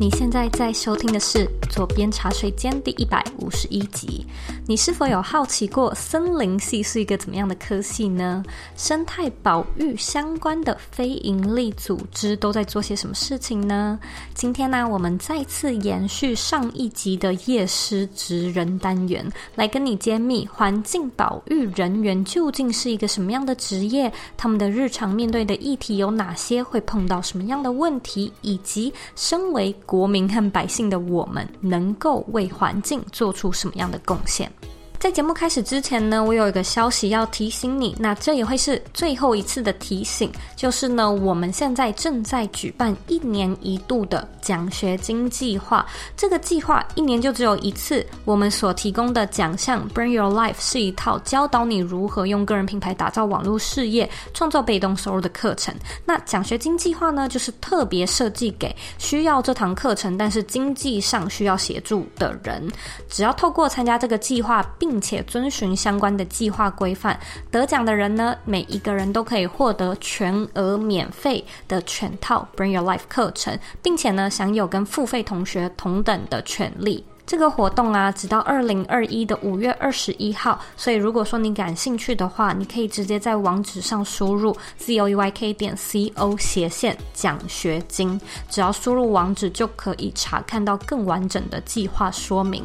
你现在在收听的是《左边茶水间》第一百五十一集。你是否有好奇过森林系是一个怎么样的科系呢？生态保育相关的非营利组织都在做些什么事情呢？今天呢，我们再次延续上一集的夜师职人单元，来跟你揭秘环境保育人员究竟是一个什么样的职业，他们的日常面对的议题有哪些，会碰到什么样的问题，以及身为国民和百姓的我们，能够为环境做出什么样的贡献？在节目开始之前呢，我有一个消息要提醒你，那这也会是最后一次的提醒，就是呢，我们现在正在举办一年一度的奖学金计划。这个计划一年就只有一次，我们所提供的奖项 Bring Your Life 是一套教导你如何用个人品牌打造网络事业、创造被动收入的课程。那奖学金计划呢，就是特别设计给需要这堂课程，但是经济上需要协助的人，只要透过参加这个计划并并且遵循相关的计划规范，得奖的人呢，每一个人都可以获得全额免费的全套 Bring Your Life 课程，并且呢，享有跟付费同学同等的权利。这个活动啊，直到二零二一的五月二十一号，所以如果说你感兴趣的话，你可以直接在网址上输入 z o e y k 点 c o 斜线奖学金，只要输入网址就可以查看到更完整的计划说明。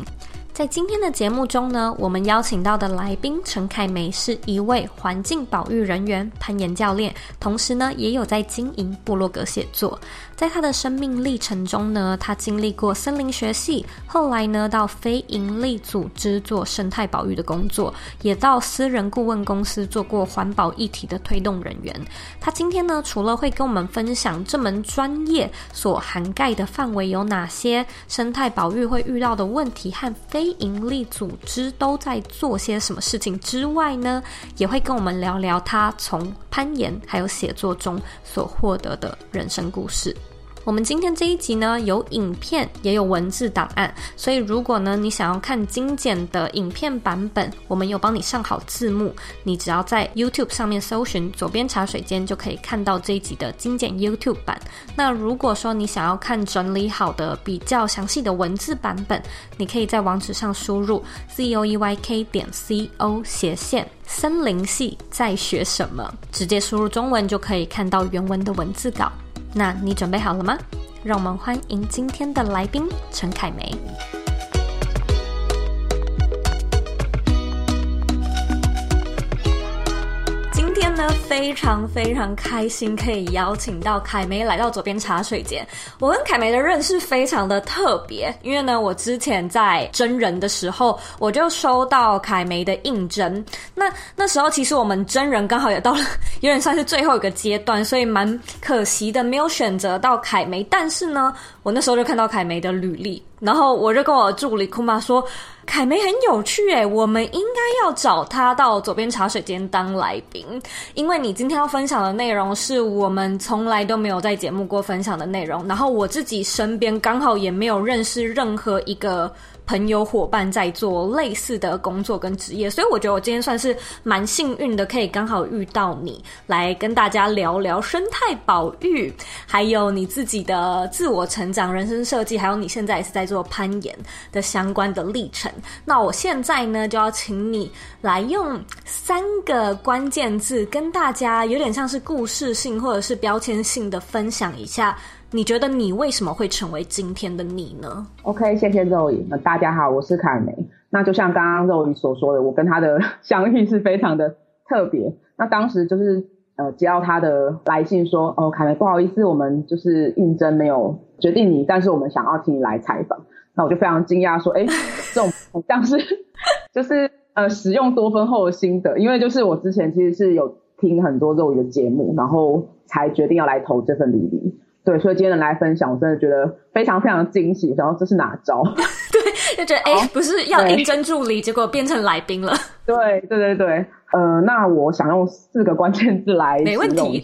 在今天的节目中呢，我们邀请到的来宾陈凯梅是一位环境保育人员、攀岩教练，同时呢，也有在经营部落格写作。在他的生命历程中呢，他经历过森林学系，后来呢到非营利组织做生态保育的工作，也到私人顾问公司做过环保议题的推动人员。他今天呢，除了会跟我们分享这门专业所涵盖的范围有哪些，生态保育会遇到的问题和非非营利组织都在做些什么事情之外呢，也会跟我们聊聊他从攀岩还有写作中所获得的人生故事。我们今天这一集呢，有影片也有文字档案，所以如果呢你想要看精简的影片版本，我们有帮你上好字幕，你只要在 YouTube 上面搜寻“左边茶水间”就可以看到这一集的精简 YouTube 版。那如果说你想要看整理好的比较详细的文字版本，你可以在网址上输入 z o e y k 点 c o 斜线森林系在学什么，直接输入中文就可以看到原文的文字稿。那你准备好了吗？让我们欢迎今天的来宾陈凯梅。呢非常非常开心可以邀请到凯梅来到左边茶水间。我跟凯梅的认识非常的特别，因为呢，我之前在真人的时候，我就收到凯梅的应征。那那时候其实我们真人刚好也到了有点算是最后一个阶段，所以蛮可惜的，没有选择到凯梅。但是呢，我那时候就看到凯梅的履历。然后我就跟我助理库玛说：“凯梅很有趣诶，我们应该要找他到左边茶水间当来宾，因为你今天要分享的内容是我们从来都没有在节目过分享的内容。然后我自己身边刚好也没有认识任何一个。”朋友伙伴在做类似的工作跟职业，所以我觉得我今天算是蛮幸运的，可以刚好遇到你，来跟大家聊聊生态保育，还有你自己的自我成长、人生设计，还有你现在也是在做攀岩的相关的历程。那我现在呢，就要请你来用三个关键字跟大家有点像是故事性或者是标签性的分享一下。你觉得你为什么会成为今天的你呢？OK，谢谢 Zoe。那大家好，我是凯梅。那就像刚刚 Zoe 所说的，我跟他的相遇是非常的特别。那当时就是呃接到他的来信说，哦，凯梅，不好意思，我们就是应征没有决定你，但是我们想要请你来采访。那我就非常惊讶说，哎，这种好像是 就是呃使用多芬后的心得，因为就是我之前其实是有听很多 Zoe 的节目，然后才决定要来投这份履历。对，所以今天来分享，我真的觉得非常非常惊喜。然后这是哪招？对，就觉得哎、欸，不是要应征助理，结果变成来宾了。对对对对，呃，那我想用四个关键字来形容一下。没问题。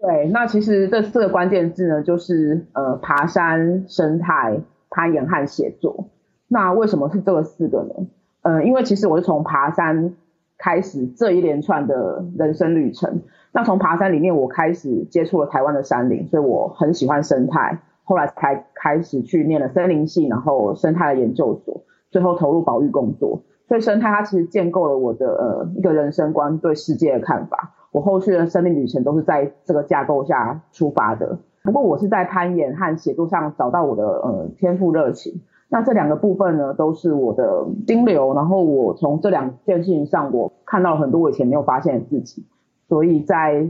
对，那其实这四个关键字呢，就是呃，爬山、生态、攀岩和写作。那为什么是这四个呢？呃，因为其实我是从爬山开始这一连串的人生旅程。那从爬山里面，我开始接触了台湾的山林，所以我很喜欢生态，后来才开始去念了森林系，然后生态研究所，最后投入保育工作。所以生态它其实建构了我的呃一个人生观，对世界的看法。我后续的生命旅程都是在这个架构下出发的。不过我是在攀岩和写作上找到我的呃天赋热情。那这两个部分呢，都是我的金流。然后我从这两件事情上，我看到很多我以前没有发现的自己。所以在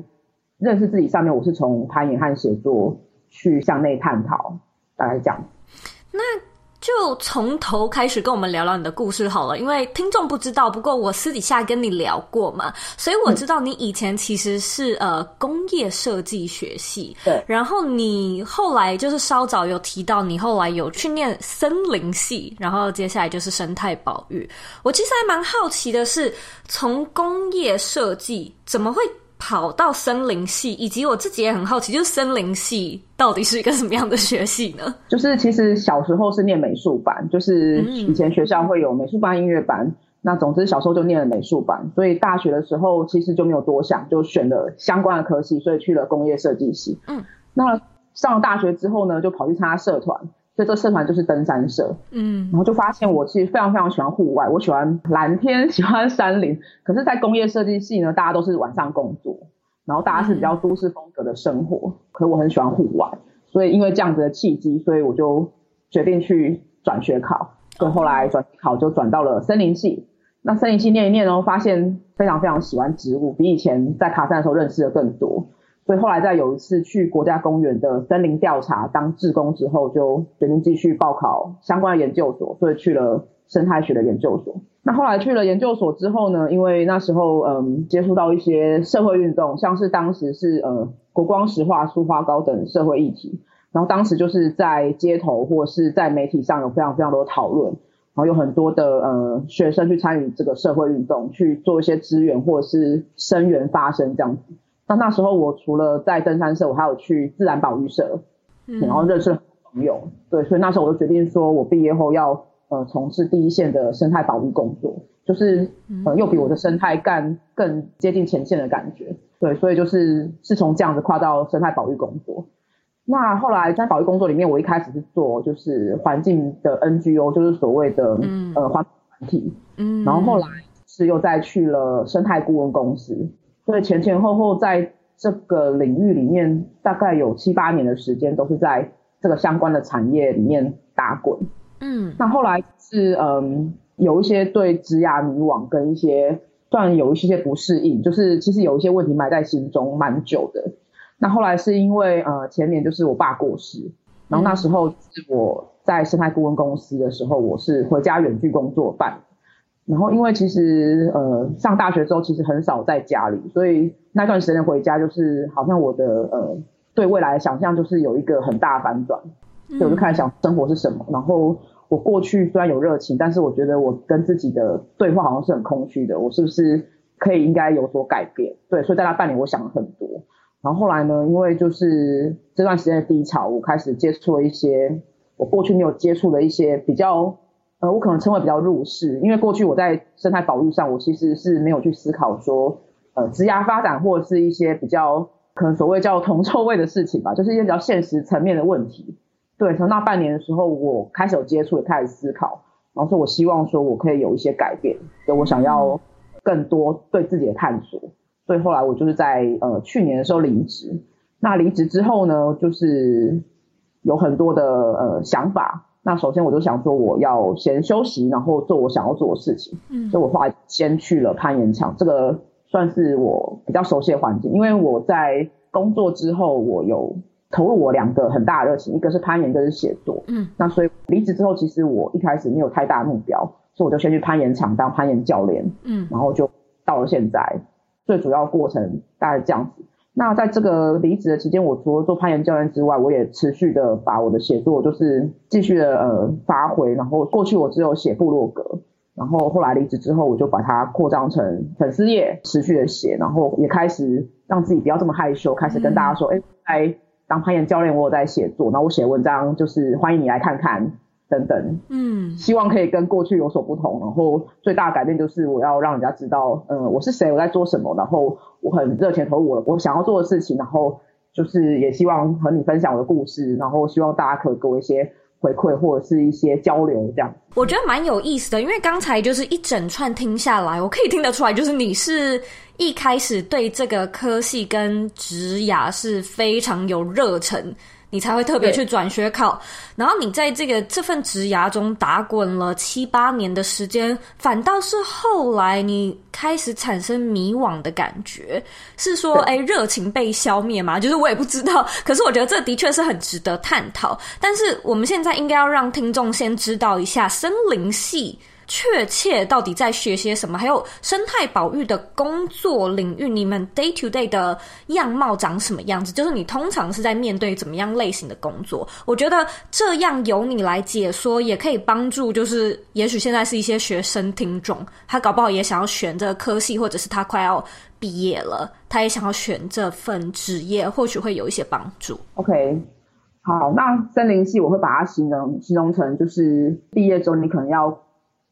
认识自己上面，我是从攀岩和写作去向内探讨，大概这样。那。就从头开始跟我们聊聊你的故事好了，因为听众不知道，不过我私底下跟你聊过嘛，所以我知道你以前其实是呃工业设计学系，对，然后你后来就是稍早有提到你后来有去念森林系，然后接下来就是生态保育。我其实还蛮好奇的是，从工业设计怎么会？跑到森林系，以及我自己也很好奇，就是森林系到底是一个什么样的学系呢？就是其实小时候是念美术班，就是以前学校会有美术班、音乐班。嗯、那总之小时候就念了美术班，所以大学的时候其实就没有多想，就选了相关的科系，所以去了工业设计系。嗯，那上了大学之后呢，就跑去参加社团。所以这个社团就是登山社，嗯，然后就发现我其实非常非常喜欢户外，我喜欢蓝天，喜欢山林。可是，在工业设计系呢，大家都是晚上工作，然后大家是比较都市风格的生活。嗯、可是我很喜欢户外，所以因为这样子的契机，所以我就决定去转学考。所以后来转学考就转到了森林系。那森林系念一念，然后发现非常非常喜欢植物，比以前在卡山的时候认识的更多。所以后来在有一次去国家公园的森林调查当志工之后，就决定继续报考相关的研究所，所以去了生态学的研究所。那后来去了研究所之后呢，因为那时候嗯接触到一些社会运动，像是当时是呃国光石化、苏花高等社会议题，然后当时就是在街头或是在媒体上有非常非常多的讨论，然后有很多的呃学生去参与这个社会运动，去做一些支援或者是声援发声这样子。那那时候我除了在登山社，我还有去自然保育社，嗯，然后认识了朋友，对，所以那时候我就决定说，我毕业后要呃从事第一线的生态保育工作，就是呃又比我的生态干更接近前线的感觉，对，所以就是是从这样子跨到生态保育工作。那后来在保育工作里面，我一开始是做就是环境的 NGO，就是所谓的呃环保团体，嗯，然后后来是又再去了生态顾问公司。所以前前后后在这个领域里面，大概有七八年的时间都是在这个相关的产业里面打滚。嗯，那后来是嗯有一些对职涯迷惘跟一些算有一些些不适应，就是其实有一些问题埋在心中蛮久的。那后来是因为呃前年就是我爸过世，然后那时候是我在生态顾问公司的时候，我是回家远距工作办。然后，因为其实呃上大学之后，其实很少在家里，所以那段时间回家就是好像我的呃对未来的想象就是有一个很大的反转，所以我就开始想生活是什么。然后我过去虽然有热情，但是我觉得我跟自己的对话好像是很空虚的，我是不是可以应该有所改变？对，所以在那半年我想了很多。然后后来呢，因为就是这段时间的低潮，我开始接触了一些我过去没有接触的一些比较。呃，我可能称为比较入世，因为过去我在生态保育上，我其实是没有去思考说，呃，职涯发展或者是一些比较可能所谓叫铜臭味的事情吧，就是一些比较现实层面的问题。对，从那半年的时候，我开始有接触，也开始思考，然后说我希望说我可以有一些改变，所以我想要更多对自己的探索，所以后来我就是在呃去年的时候离职。那离职之后呢，就是有很多的呃想法。那首先我就想说，我要先休息，然后做我想要做的事情。嗯，所以我后来先去了攀岩场，这个算是我比较熟悉的环境。因为我在工作之后，我有投入我两个很大的热情，一个是攀岩，一个是写作。嗯，那所以离职之后，其实我一开始没有太大的目标，所以我就先去攀岩场当攀岩教练。嗯，然后就到了现在，最主要过程大概这样子。那在这个离职的期间，我除了做攀岩教练之外，我也持续的把我的写作就是继续的呃发挥。然后过去我只有写部落格，然后后来离职之后，我就把它扩张成粉丝页，持续的写，然后也开始让自己不要这么害羞，开始跟大家说，哎、当攀岩教练，我有在写作，然后我写文章就是欢迎你来看看。等等，嗯，希望可以跟过去有所不同。然后最大的改变就是我要让人家知道，嗯，我是谁，我在做什么，然后我很热情投入我我想要做的事情，然后就是也希望和你分享我的故事，然后希望大家可以给我一些回馈或者是一些交流，这样。我觉得蛮有意思的，因为刚才就是一整串听下来，我可以听得出来，就是你是一开始对这个科系跟职涯是非常有热忱。你才会特别去转学考，然后你在这个这份职涯中打滚了七八年的时间，反倒是后来你开始产生迷惘的感觉，是说，哎，热情被消灭吗？就是我也不知道，可是我觉得这的确是很值得探讨。但是我们现在应该要让听众先知道一下森林系。确切到底在学些什么？还有生态保育的工作领域，你们 day to day 的样貌长什么样子？就是你通常是在面对怎么样类型的工作？我觉得这样由你来解说，也可以帮助，就是也许现在是一些学生听众，他搞不好也想要选这个科系，或者是他快要毕业了，他也想要选这份职业，或许会有一些帮助。OK，好，那森林系我会把它形容形容成，就是毕业之后你可能要。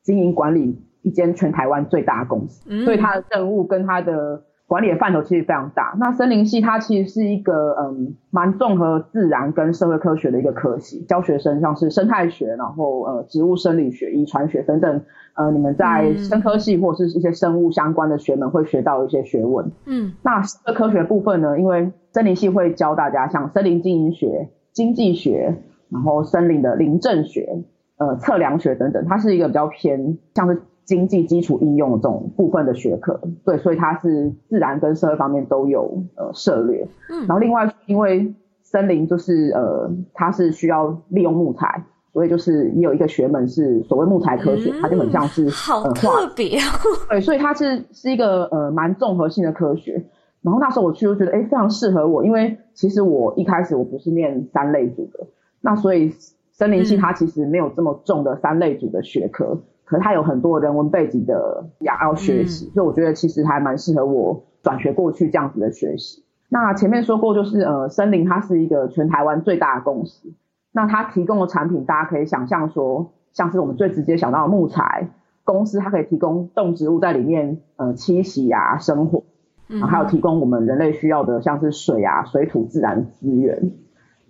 经营管理一间全台湾最大的公司，嗯，所以它的任务跟它的管理的范畴其实非常大。那森林系它其实是一个嗯蛮综合自然跟社会科学的一个科系，教学生像是生态学，然后呃植物生理学、遗传学等等，呃你们在生科系或是一些生物相关的学门会学到一些学问。嗯，那社会科学部分呢，因为森林系会教大家像森林经营学、经济学，然后森林的林政学。呃，测量学等等，它是一个比较偏像是经济基础应用的这种部分的学科，对，所以它是自然跟社会方面都有呃涉略。嗯，然后另外因为森林就是呃，它是需要利用木材，所以就是也有一个学门是所谓木材科学，嗯、它就很像是好特别、哦，对，所以它是是一个呃蛮综合性的科学。然后那时候我去就觉得，哎，非常适合我，因为其实我一开始我不是念三类组的，那所以。森林系它其实没有这么重的三类组的学科，嗯、可是它有很多人文背景的要学习，嗯、所以我觉得其实还蛮适合我转学过去这样子的学习。那前面说过，就是呃，森林它是一个全台湾最大的公司，那它提供的产品，大家可以想象说，像是我们最直接想到的木材，公司它可以提供动植物在里面呃栖息啊生活，嗯，还有提供我们人类需要的像是水啊水土自然资源。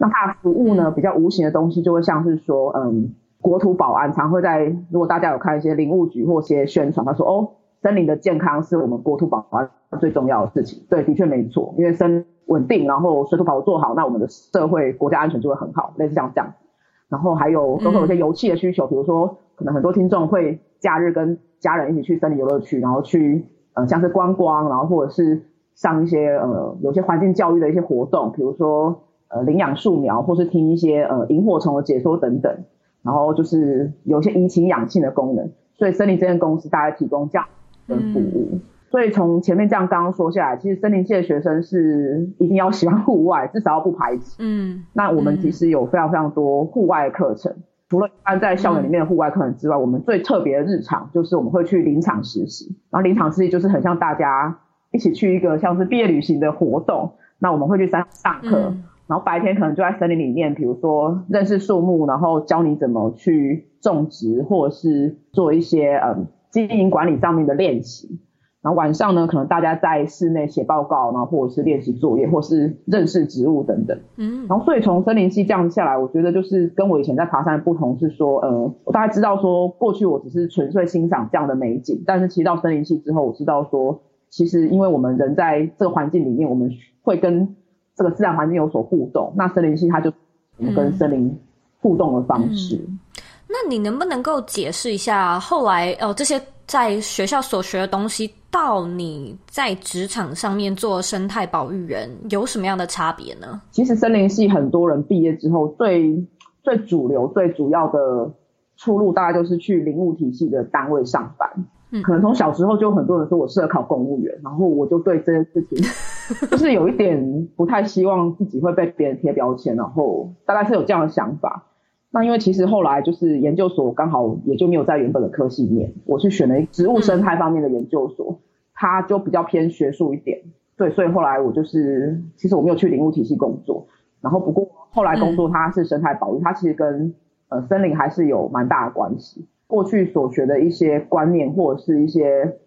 那它的服务呢，比较无形的东西，就会像是说，嗯，国土保安常会在，如果大家有看一些林务局或一些宣传，他说，哦，森林的健康是我们国土保安最重要的事情。对，的确没错，因为森稳定，然后水土保护做好，那我们的社会国家安全就会很好，类似像这样。然后还有都会有一些游憩的需求，比如说，可能很多听众会假日跟家人一起去森林游乐区，然后去，呃，像是观光，然后或者是上一些，呃，有些环境教育的一些活动，比如说。呃，领养树苗，或是听一些呃萤火虫的解说等等，然后就是有一些怡情养性的功能，所以森林这间公司大概提供这样的服务。嗯、所以从前面这样刚刚说下来，其实森林系的学生是一定要喜欢户外，至少要不排斥。嗯，那我们其实有非常非常多户外的课程，除了一般在校园里面的户外课程之外，嗯、我们最特别的日常就是我们会去林场实习，然后林场实习就是很像大家一起去一个像是毕业旅行的活动，那我们会去山上上课。嗯然后白天可能就在森林里面，比如说认识树木，然后教你怎么去种植，或者是做一些嗯经营管理上面的练习。然后晚上呢，可能大家在室内写报告，然后或者是练习作业，或是认识植物等等。嗯。然后所以从森林系这样下来，我觉得就是跟我以前在爬山的不同是说，呃，我大概知道说过去我只是纯粹欣赏这样的美景，但是其实到森林系之后，我知道说，其实因为我们人在这个环境里面，我们会跟这个自然环境有所互动，那森林系它就我们跟森林互动的方式。嗯嗯、那你能不能够解释一下，后来哦这些在学校所学的东西，到你在职场上面做生态保育员有什么样的差别呢？其实森林系很多人毕业之后，最最主流、最主要的出路，大概就是去林务体系的单位上班。嗯，可能从小时候就很多人说我适合考公务员，然后我就对这件事情 就是有一点不太希望自己会被别人贴标签，然后大概是有这样的想法。那因为其实后来就是研究所刚好也就没有在原本的科系念，我去选了一植物生态方面的研究所，它就比较偏学术一点。对，所以后来我就是其实我没有去林务体系工作，然后不过后来工作它是生态保育，它其实跟呃森林还是有蛮大的关系。过去所学的一些观念，或者是一些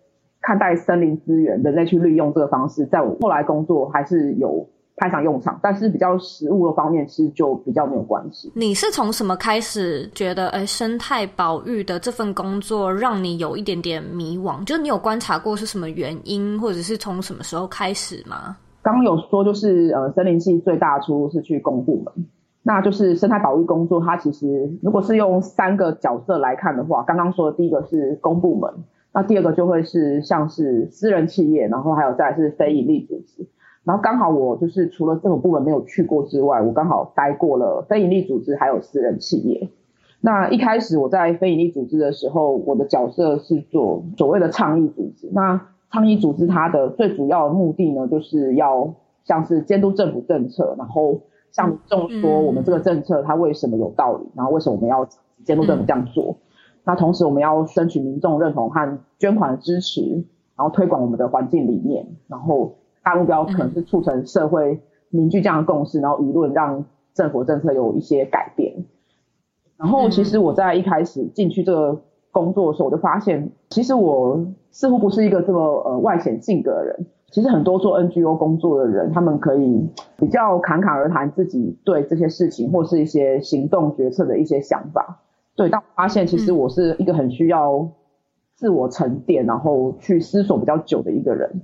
看待森林资源，人类去利用这个方式，在我后来工作还是有派上用场，但是比较实务的方面，其实就比较没有关系。你是从什么开始觉得，哎，生态保育的这份工作让你有一点点迷惘？就你有观察过是什么原因，或者是从什么时候开始吗？刚刚有说，就是呃，森林系最大的出路是去公部门，那就是生态保育工作，它其实如果是用三个角色来看的话，刚刚说的第一个是公部门，那第二个就会是像是私人企业，然后还有再来是非营利组织。然后刚好我就是除了政府部门没有去过之外，我刚好待过了非营利组织还有私人企业。那一开始我在非营利组织的时候，我的角色是做所谓的倡议组织。那倡议组织它的最主要的目的呢，就是要像是监督政府政策，然后向民众说我们这个政策它为什么有道理，然后为什么我们要监督政府这样做。那同时我们要争取民众认同和捐款支持，然后推广我们的环境理念，然后。大目标可能是促成社会凝聚这样的共识，然后舆论让政府政策有一些改变。然后其实我在一开始进去这个工作的时候，我就发现，其实我似乎不是一个这么呃外显性格的人。其实很多做 NGO 工作的人，他们可以比较侃侃而谈自己对这些事情或是一些行动决策的一些想法。对，但我发现其实我是一个很需要自我沉淀，然后去思索比较久的一个人。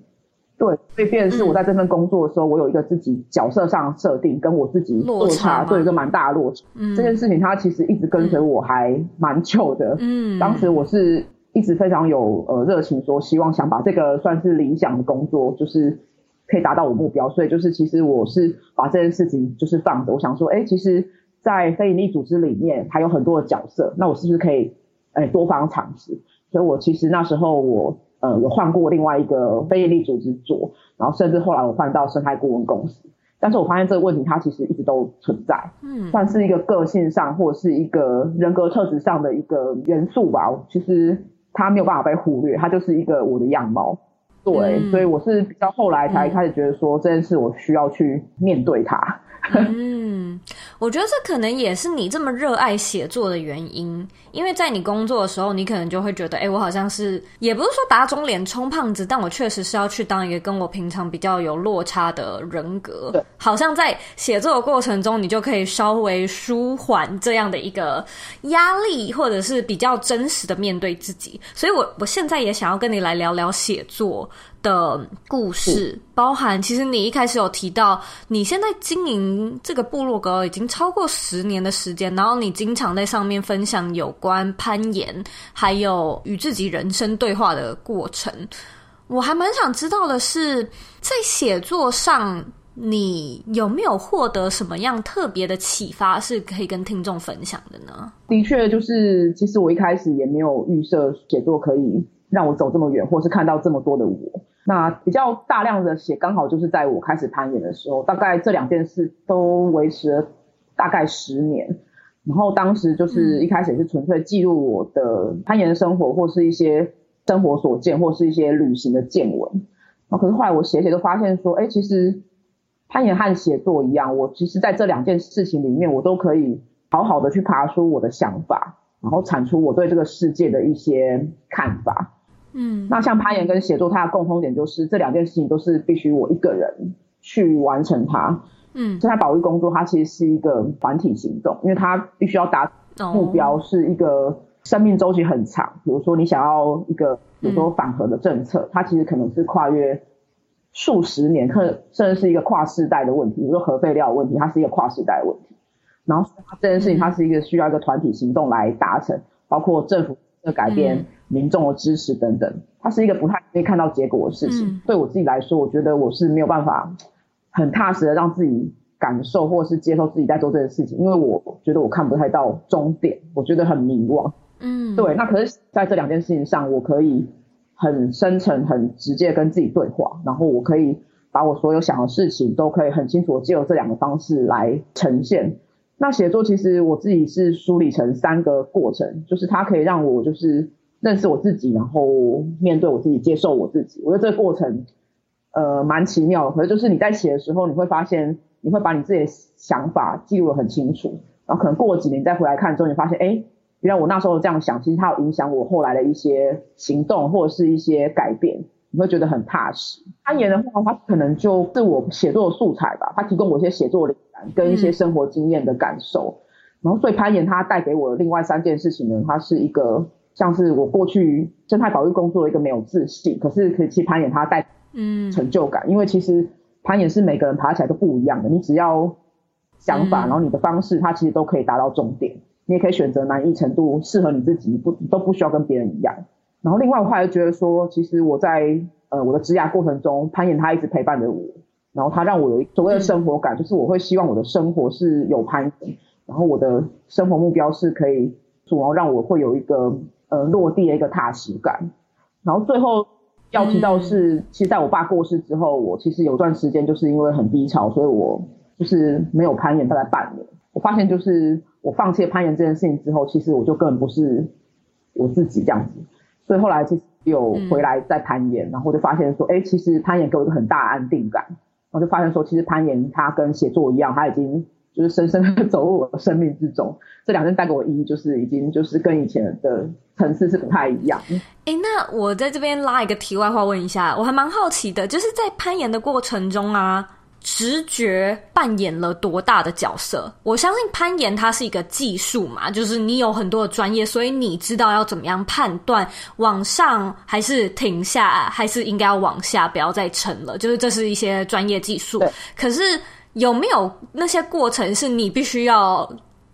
对，所以变是我在这份工作的时候，嗯、我有一个自己角色上设定，跟我自己落差，对，一个蛮大的落差。嗯，这件事情它其实一直跟随我还蛮久的。嗯，当时我是一直非常有呃热情，说希望想把这个算是理想的工作，就是可以达到我目标。所以就是其实我是把这件事情就是放着，我想说，哎，其实，在非营利组织里面还有很多的角色，那我是不是可以哎多方尝试？所以我其实那时候我。呃，有换过另外一个非营利组织做，然后甚至后来我换到生态顾问公司，但是我发现这个问题它其实一直都存在，嗯，算是一个个性上或者是一个人格特质上的一个元素吧。其实它没有办法被忽略，它就是一个我的样貌。对，嗯、所以我是比较后来才开始觉得说这件事我需要去面对它。嗯，我觉得这可能也是你这么热爱写作的原因，因为在你工作的时候，你可能就会觉得，哎，我好像是，也不是说打肿脸充胖子，但我确实是要去当一个跟我平常比较有落差的人格，对，好像在写作的过程中，你就可以稍微舒缓这样的一个压力，或者是比较真实的面对自己。所以我我现在也想要跟你来聊聊写作的故事，包含其实你一开始有提到，你现在经营这个部落格已经超过十年的时间，然后你经常在上面分享有关攀岩，还有与自己人生对话的过程。我还蛮想知道的是，在写作上，你有没有获得什么样特别的启发，是可以跟听众分享的呢？的确，就是其实我一开始也没有预设写作可以让我走这么远，或是看到这么多的我。那比较大量的写，刚好就是在我开始攀岩的时候，大概这两件事都维持了大概十年。然后当时就是一开始也是纯粹记录我的攀岩生活，或是一些生活所见，或是一些旅行的见闻。然后可是后来我写写，就发现说，哎，其实攀岩和写作一样，我其实在这两件事情里面，我都可以好好的去爬出我的想法，然后产出我对这个世界的一些看法。嗯，那像攀岩跟写作，它的共通点就是这两件事情都是必须我一个人去完成它。嗯，生态保育工作它其实是一个团体行动，因为它必须要达目标，是一个生命周期很长。比如说你想要一个，比如说反核的政策，它其实可能是跨越数十年，可甚至是一个跨世代的问题。比如说核废料的问题，它是一个跨世代的问题。然后这件事情它是一个需要一个团体行动来达成，包括政府的改变。民众的支持等等，它是一个不太可以看到结果的事情。嗯、对我自己来说，我觉得我是没有办法很踏实的让自己感受或是接受自己在做这件事情，因为我觉得我看不太到终点，我觉得很迷惘。嗯，对。那可是在这两件事情上，我可以很深沉、很直接跟自己对话，然后我可以把我所有想的事情都可以很清楚的借由这两个方式来呈现。那写作其实我自己是梳理成三个过程，就是它可以让我就是。认识我自己，然后面对我自己，接受我自己。我觉得这个过程，呃，蛮奇妙的。可是就是你在写的时候，你会发现，你会把你自己的想法记录的很清楚。然后可能过了几年再回来看之后，你发现，哎，原来我那时候这样想，其实它有影响我后来的一些行动或者是一些改变。你会觉得很踏实。攀岩的话，它可能就是我写作的素材吧，它提供我一些写作灵感跟一些生活经验的感受。嗯、然后，所以攀岩它带给我的另外三件事情呢，它是一个像是我过去生态保育工作的一个没有自信，可是可以去攀岩它带嗯成就感，嗯、因为其实攀岩是每个人爬起来都不一样的，你只要想法，嗯、然后你的方式，它其实都可以达到终点。你也可以选择难易程度适合你自己，不都不需要跟别人一样。然后另外我还觉得说，其实我在呃我的职涯过程中，攀岩它一直陪伴着我，然后它让我有所谓的生活感，嗯、就是我会希望我的生活是有攀岩，然后我的生活目标是可以，然后让我会有一个呃落地的一个踏实感。然后最后要提到是，嗯、其实在我爸过世之后，我其实有段时间就是因为很低潮，所以我就是没有攀岩大概半年。我发现就是我放弃攀岩这件事情之后，其实我就根本不是我自己这样子。所以后来其实有回来再攀岩，嗯、然后就发现说，哎，其实攀岩给我一个很大的安定感。然后就发现说，其实攀岩它跟写作一样，它已经就是深深的 走入我的生命之中。这两件带给我意义，就是已经就是跟以前的层次是不太一样。哎，那我在这边拉一个题外话问一下，我还蛮好奇的，就是在攀岩的过程中啊。直觉扮演了多大的角色？我相信攀岩它是一个技术嘛，就是你有很多的专业，所以你知道要怎么样判断往上还是停下，还是应该要往下，不要再沉了。就是这是一些专业技术。可是有没有那些过程是你必须要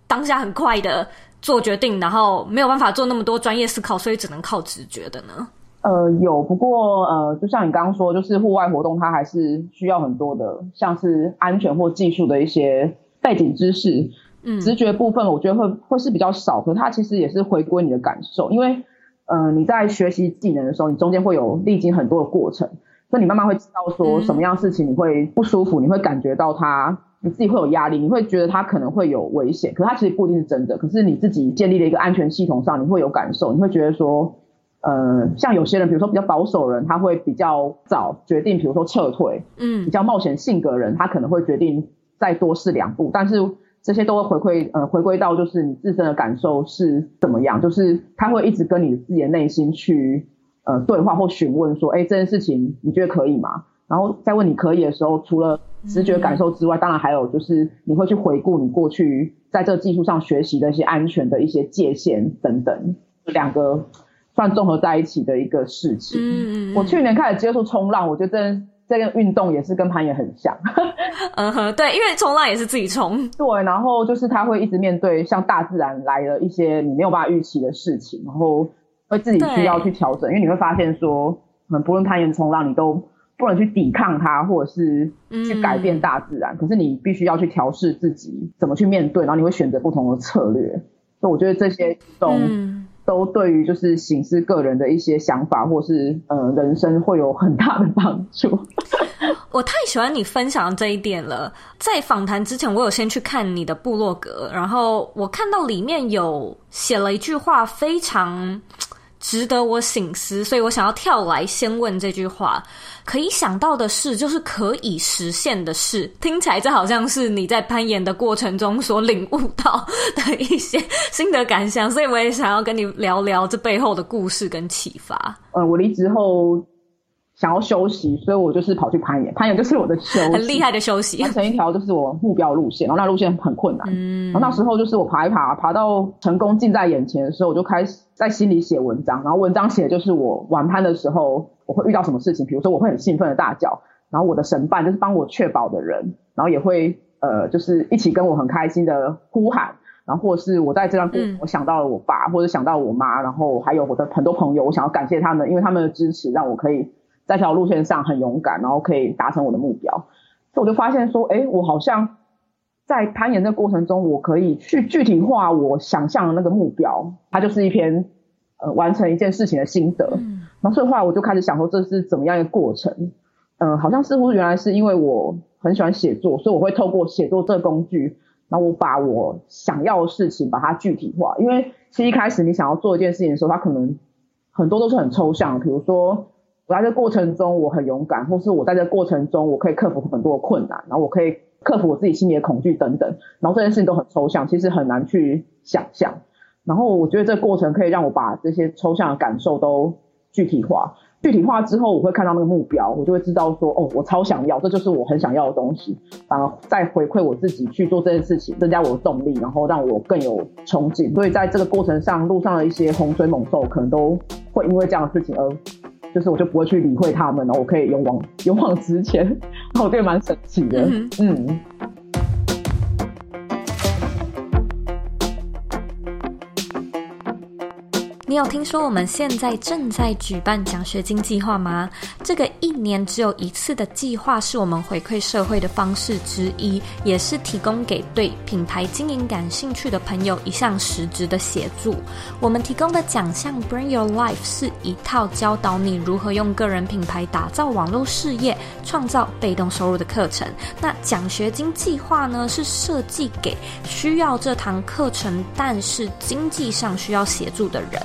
当下很快的做决定，然后没有办法做那么多专业思考，所以只能靠直觉的呢？呃，有，不过呃，就像你刚刚说，就是户外活动，它还是需要很多的，像是安全或技术的一些背景知识。嗯，直觉部分我觉得会会是比较少，可是它其实也是回归你的感受，因为呃，你在学习技能的时候，你中间会有历经很多的过程，所以你慢慢会知道说什么样事情你会不舒服，嗯、你会感觉到它，你自己会有压力，你会觉得它可能会有危险，可是它其实不一定是真的，可是你自己建立了一个安全系统上，你会有感受，你会觉得说。呃，像有些人，比如说比较保守的人，他会比较早决定，比如说撤退。嗯，比较冒险性格的人，他可能会决定再多试两步。但是这些都会回馈，呃，回归到就是你自身的感受是怎么样，就是他会一直跟你自己的内心去呃对话或询问说，哎，这件事情你觉得可以吗？然后再问你可以的时候，除了直觉感受之外，嗯、当然还有就是你会去回顾你过去在这个技术上学习的一些安全的一些界限等等，两个。算综合在一起的一个事情。嗯，我去年开始接触冲浪，我觉得这这个运动也是跟攀岩很像。嗯哼，对，因为冲浪也是自己冲。对，然后就是他会一直面对像大自然来的一些你没有办法预期的事情，然后会自己需要去调整。因为你会发现说，嗯，不论攀岩、冲浪，你都不能去抵抗它，或者是去改变大自然。嗯、可是你必须要去调试自己，怎么去面对，然后你会选择不同的策略。所以我觉得这些都。嗯都对于就是省思个人的一些想法，或是呃人生会有很大的帮助。我太喜欢你分享的这一点了。在访谈之前，我有先去看你的部落格，然后我看到里面有写了一句话，非常值得我醒思，所以我想要跳来先问这句话：可以想到的事，就是可以实现的事。听起来这好像是你在攀岩的过程中所领悟到的一些心得感想，所以我也想要跟你聊聊这背后的故事跟启发。呃，我离职后。想要休息，所以我就是跑去攀岩。攀岩就是我的休息，很厉害的休息，完成一条就是我目标路线。然后那路线很困难，嗯，然后那时候就是我爬一爬，爬到成功近在眼前的时候，我就开始在心里写文章。然后文章写的就是我晚攀的时候我会遇到什么事情，比如说我会很兴奋的大叫，然后我的神伴就是帮我确保的人，然后也会呃就是一起跟我很开心的呼喊，然后或者是我在这段过程我想到了我爸，嗯、或者想到我妈，然后还有我的很多朋友，我想要感谢他们，因为他们的支持让我可以。在这条路线上很勇敢，然后可以达成我的目标，所以我就发现说，哎，我好像在攀岩的过程中，我可以去具体化我想象的那个目标，它就是一篇呃完成一件事情的心得。嗯，然后所以后来我就开始想说，这是怎么样一个过程？嗯、呃，好像似乎原来是因为我很喜欢写作，所以我会透过写作这个工具，然后我把我想要的事情把它具体化。因为其实一开始你想要做一件事情的时候，它可能很多都是很抽象的，比如说。我在这过程中我很勇敢，或是我在这过程中我可以克服很多的困难，然后我可以克服我自己心里的恐惧等等，然后这件事情都很抽象，其实很难去想象。然后我觉得这个过程可以让我把这些抽象的感受都具体化，具体化之后，我会看到那个目标，我就会知道说，哦，我超想要，这就是我很想要的东西，反而再回馈我自己去做这件事情，增加我的动力，然后让我更有冲劲。所以在这个过程上，路上的一些洪水猛兽可能都会因为这样的事情而，就是我就不会去理会他们，然后我可以勇往勇往直前，然后我觉得蛮神奇的，嗯。嗯有听说我们现在正在举办奖学金计划吗？这个一年只有一次的计划是我们回馈社会的方式之一，也是提供给对品牌经营感兴趣的朋友一项实质的协助。我们提供的奖项 Bring Your Life 是一套教导你如何用个人品牌打造网络事业、创造被动收入的课程。那奖学金计划呢，是设计给需要这堂课程，但是经济上需要协助的人。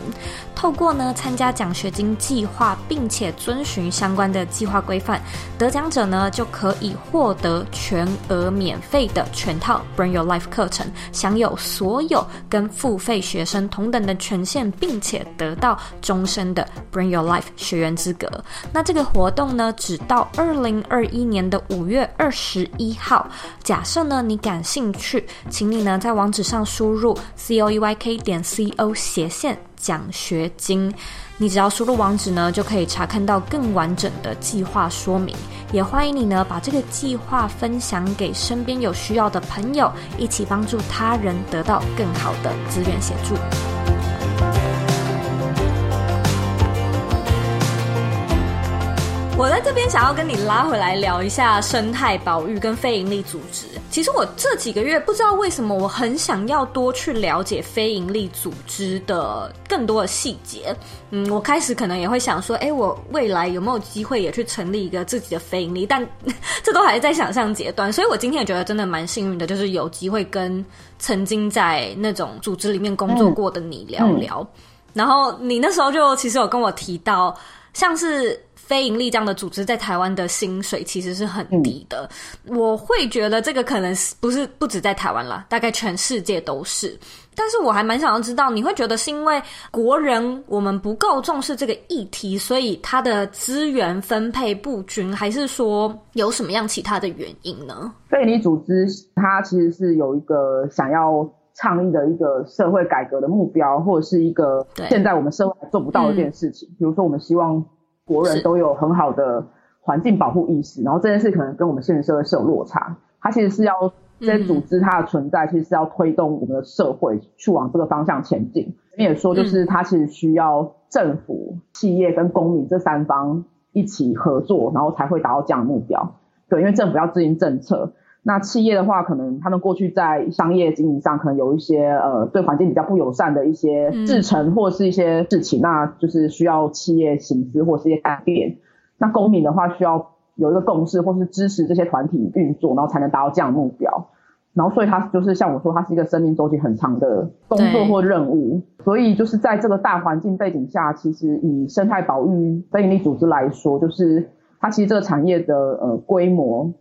透过呢参加奖学金计划，并且遵循相关的计划规范，得奖者呢就可以获得全额免费的全套 Bring Your Life 课程，享有所有跟付费学生同等的权限，并且得到终身的 Bring Your Life 学员资格。那这个活动呢，只到二零二一年的五月二十一号。假设呢你感兴趣，请你呢在网址上输入 c o e y k 点 c o 斜线。奖学金，你只要输入网址呢，就可以查看到更完整的计划说明。也欢迎你呢，把这个计划分享给身边有需要的朋友，一起帮助他人得到更好的资源协助。我在这边想要跟你拉回来聊一下生态保育跟非营利组织。其实我这几个月不知道为什么，我很想要多去了解非营利组织的更多的细节。嗯，我开始可能也会想说，哎，我未来有没有机会也去成立一个自己的非营利？但 这都还是在想象阶段。所以我今天也觉得真的蛮幸运的，就是有机会跟曾经在那种组织里面工作过的你聊聊。嗯嗯、然后你那时候就其实有跟我提到，像是。非盈利这样的组织在台湾的薪水其实是很低的，嗯、我会觉得这个可能是不是不止在台湾啦，大概全世界都是。但是我还蛮想要知道，你会觉得是因为国人我们不够重视这个议题，所以它的资源分配不均，还是说有什么样其他的原因呢？非营利组织它其实是有一个想要倡议的一个社会改革的目标，或者是一个现在我们社会还做不到的一件事情，嗯、比如说我们希望。国人都有很好的环境保护意识，然后这件事可能跟我们现实社会是有落差。它其实是要这些组织它的存在，其实是要推动我们的社会去往这个方向前进。你也说，就是它其实需要政府、企业跟公民这三方一起合作，然后才会达到这样的目标。对，因为政府要制定政策。那企业的话，可能他们过去在商业经营上，可能有一些呃对环境比较不友善的一些制成或是一些事情，嗯、那就是需要企业行资或是一些改变。那公民的话，需要有一个共识或是支持这些团体运作，然后才能达到这样的目标。然后所以它就是像我说，它是一个生命周期很长的工作或任务。所以就是在这个大环境背景下，其实以生态保育非营利组织来说，就是它其实这个产业的呃规模。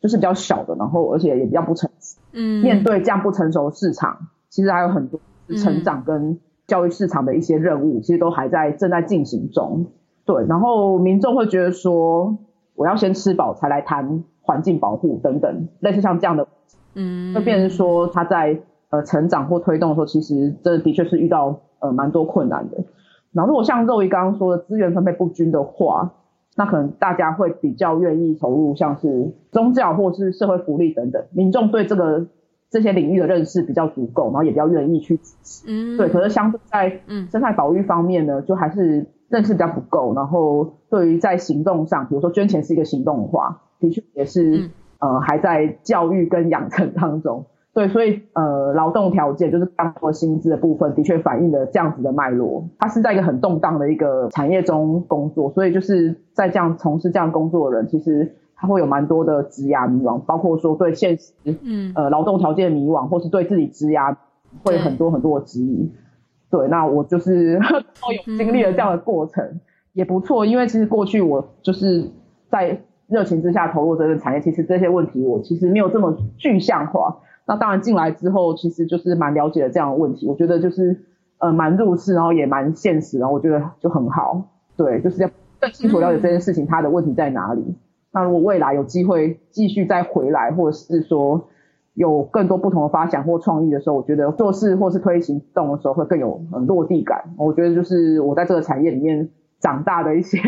就是比较小的，然后而且也比较不成熟。嗯，面对这样不成熟的市场，其实还有很多成长跟教育市场的一些任务，嗯、其实都还在正在进行中。对，然后民众会觉得说，我要先吃饱才来谈环境保护等等，类似像这样的，嗯，会变成说他在呃成长或推动的时候，其实这的确是遇到呃蛮多困难的。然后如果像肉姨刚刚说的资源分配不均的话，那可能大家会比较愿意投入像是宗教或是社会福利等等，民众对这个这些领域的认识比较足够，然后也比较愿意去支持。嗯，对。可是相对在生态保育方面呢，就还是认识比较不够。然后对于在行动上，比如说捐钱是一个行动的话，的确也是呃还在教育跟养成当中。对，所以呃，劳动条件就是刚说薪资的部分，的确反映了这样子的脉络。他是在一个很动荡的一个产业中工作，所以就是在这样从事这样工作的人，其实他会有蛮多的职涯迷惘，包括说对现实，嗯，呃，劳动条件的迷惘，或是对自己职涯会有很多很多的质疑。对，对，那我就是 都有经历了这样的过程，嗯、也不错，因为其实过去我就是在热情之下投入这个产业，其实这些问题我其实没有这么具象化。那当然进来之后，其实就是蛮了解了这样的问题。我觉得就是呃蛮入世，然后也蛮现实，然后我觉得就很好。对，就是要更清楚了解这件事情，它的问题在哪里。那如果未来有机会继续再回来，或者是说有更多不同的发想或创意的时候，我觉得做事或是推行动的时候会更有落地感。我觉得就是我在这个产业里面。长大的一些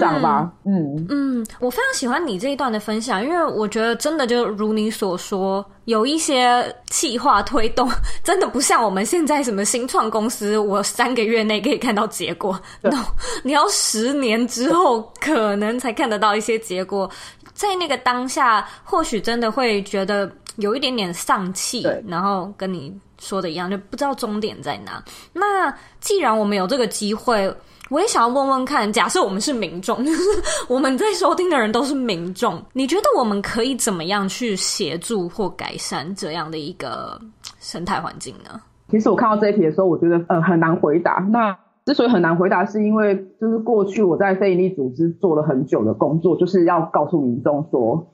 长吧，嗯嗯，嗯，我非常喜欢你这一段的分享，因为我觉得真的就如你所说，有一些企划推动，真的不像我们现在什么新创公司，我三个月内可以看到结果，，no，你要十年之后可能才看得到一些结果，在那个当下，或许真的会觉得有一点点丧气，然后跟你说的一样，就不知道终点在哪。那既然我们有这个机会。我也想要问问看，假设我们是民众，就 是我们在收听的人都是民众，你觉得我们可以怎么样去协助或改善这样的一个生态环境呢？其实我看到这一题的时候，我觉得呃很难回答。那之所以很难回答，是因为就是过去我在非营利组织做了很久的工作，就是要告诉民众说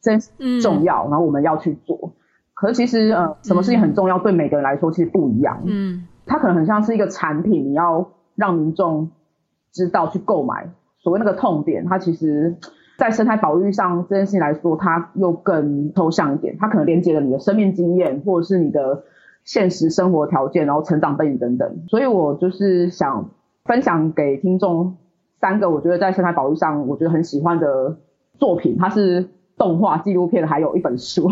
真重要，嗯，然后我们要去做。可是其实呃，什么事情很重要，嗯，对每个人来说其实不一样。嗯，它可能很像是一个产品，你要让民众。知道去购买，所谓那个痛点，它其实，在生态保育上这件事情来说，它又更抽象一点。它可能连接了你的生命经验，或者是你的现实生活条件，然后成长背景等等。所以我就是想分享给听众三个，我觉得在生态保育上，我觉得很喜欢的作品。它是动画、纪录片，还有一本书，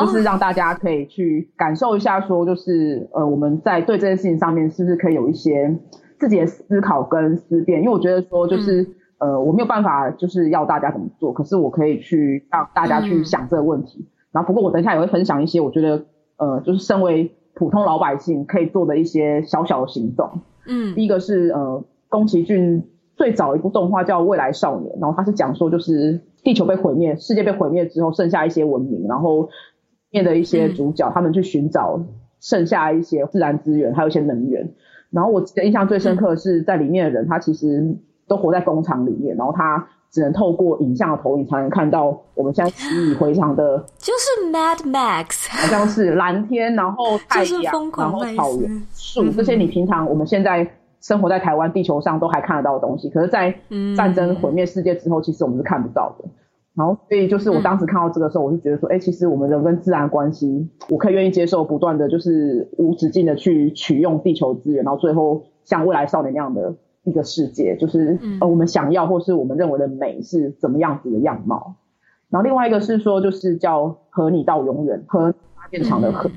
就是让大家可以去感受一下，说就是呃，我们在对这件事情上面，是不是可以有一些。自己的思考跟思辨，因为我觉得说就是、嗯、呃我没有办法就是要大家怎么做，可是我可以去让大家去想这个问题。嗯、然后不过我等一下也会分享一些我觉得呃就是身为普通老百姓可以做的一些小小的行动。嗯，第一个是呃宫崎骏最早一部动画叫《未来少年》，然后他是讲说就是地球被毁灭，世界被毁灭之后剩下一些文明，然后面的一些主角、嗯、他们去寻找剩下一些自然资源，还有一些能源。然后我记得印象最深刻的是，在里面的人，他其实都活在工厂里面，然后他只能透过影像的投影才能看到我们现在习以 为常的，就是 Mad Max，好像是蓝天，然后 太阳，然后草原、树这些，你平常我们现在生活在台湾地球上都还看得到的东西，可是，在战争毁灭世界之后，其实我们是看不到的。然后，所以就是我当时看到这个时候，我就觉得说，哎、嗯，其实我们人跟自然关系，我可以愿意接受不断的，就是无止境的去取用地球资源，然后最后像未来少年那样的一个世界，就是呃我们想要或是我们认为的美是怎么样子的样貌。然后另外一个是说，就是叫和你到永远，和发电厂的和、嗯，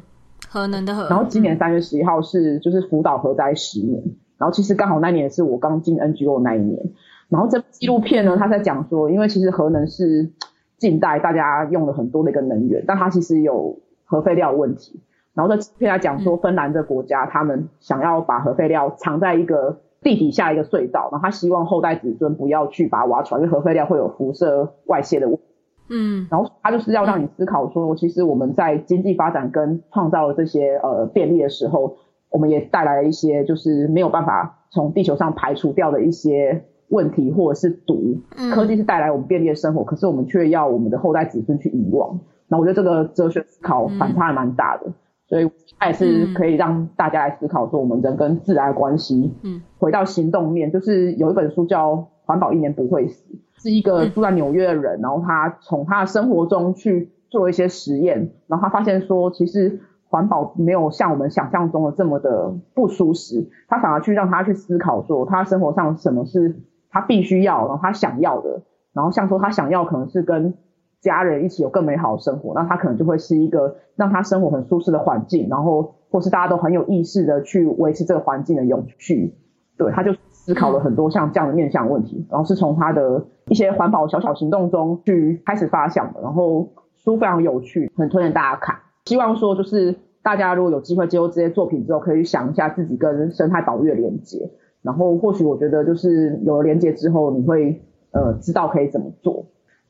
核能的核。然后今年三月十一号是就是福岛核灾十年，然后其实刚好那年是我刚进 NGO 那一年。然后这部纪录片呢，他在讲说，因为其实核能是近代大家用了很多的一个能源，但它其实有核废料的问题。然后这片他讲说，芬兰这个国家他们想要把核废料藏在一个地底下一个隧道，然后他希望后代子孙不要去把它挖出来，因为核废料会有辐射外泄的问题。嗯，然后他就是要让你思考说，其实我们在经济发展跟创造了这些呃便利的时候，我们也带来了一些就是没有办法从地球上排除掉的一些。问题或者是毒，科技是带来我们便利的生活，嗯、可是我们却要我们的后代子孙去遗忘。那我觉得这个哲学思考反差还蛮大的，嗯、所以它也是可以让大家来思考说我们人跟自然的关系。嗯，回到行动面，就是有一本书叫《环保一年不会死》，是一个住在纽约的人，然后他从他的生活中去做一些实验，然后他发现说，其实环保没有像我们想象中的这么的不舒适，他反而去让他去思考说，他生活上什么是。他必须要，然后他想要的，然后像说他想要可能是跟家人一起有更美好的生活，那他可能就会是一个让他生活很舒适的环境，然后或是大家都很有意识的去维持这个环境的永续。对，他就思考了很多像这样的面向问题，然后是从他的一些环保小小行动中去开始发想的。然后书非常有趣，很推荐大家看。希望说就是大家如果有机会接触这些作品之后，可以想一下自己跟生态保育的连接。然后或许我觉得就是有了连接之后，你会呃知道可以怎么做。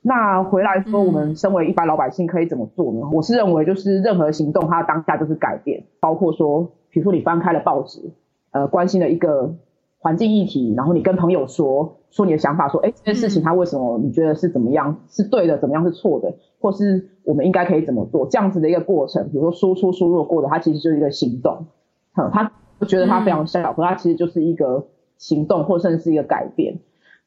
那回来说，我们身为一般老百姓可以怎么做呢？嗯、我是认为就是任何行动，它当下就是改变。包括说，比如说你翻开了报纸，呃，关心了一个环境议题，然后你跟朋友说说你的想法，说，哎，这件事情它为什么你觉得是怎么样是对的，怎么样是错的，或是我们应该可以怎么做？这样子的一个过程，比如说输出输入的过程，它其实就是一个行动。嗯，它。我觉得它非常小，可它其实就是一个行动，或甚至是一个改变。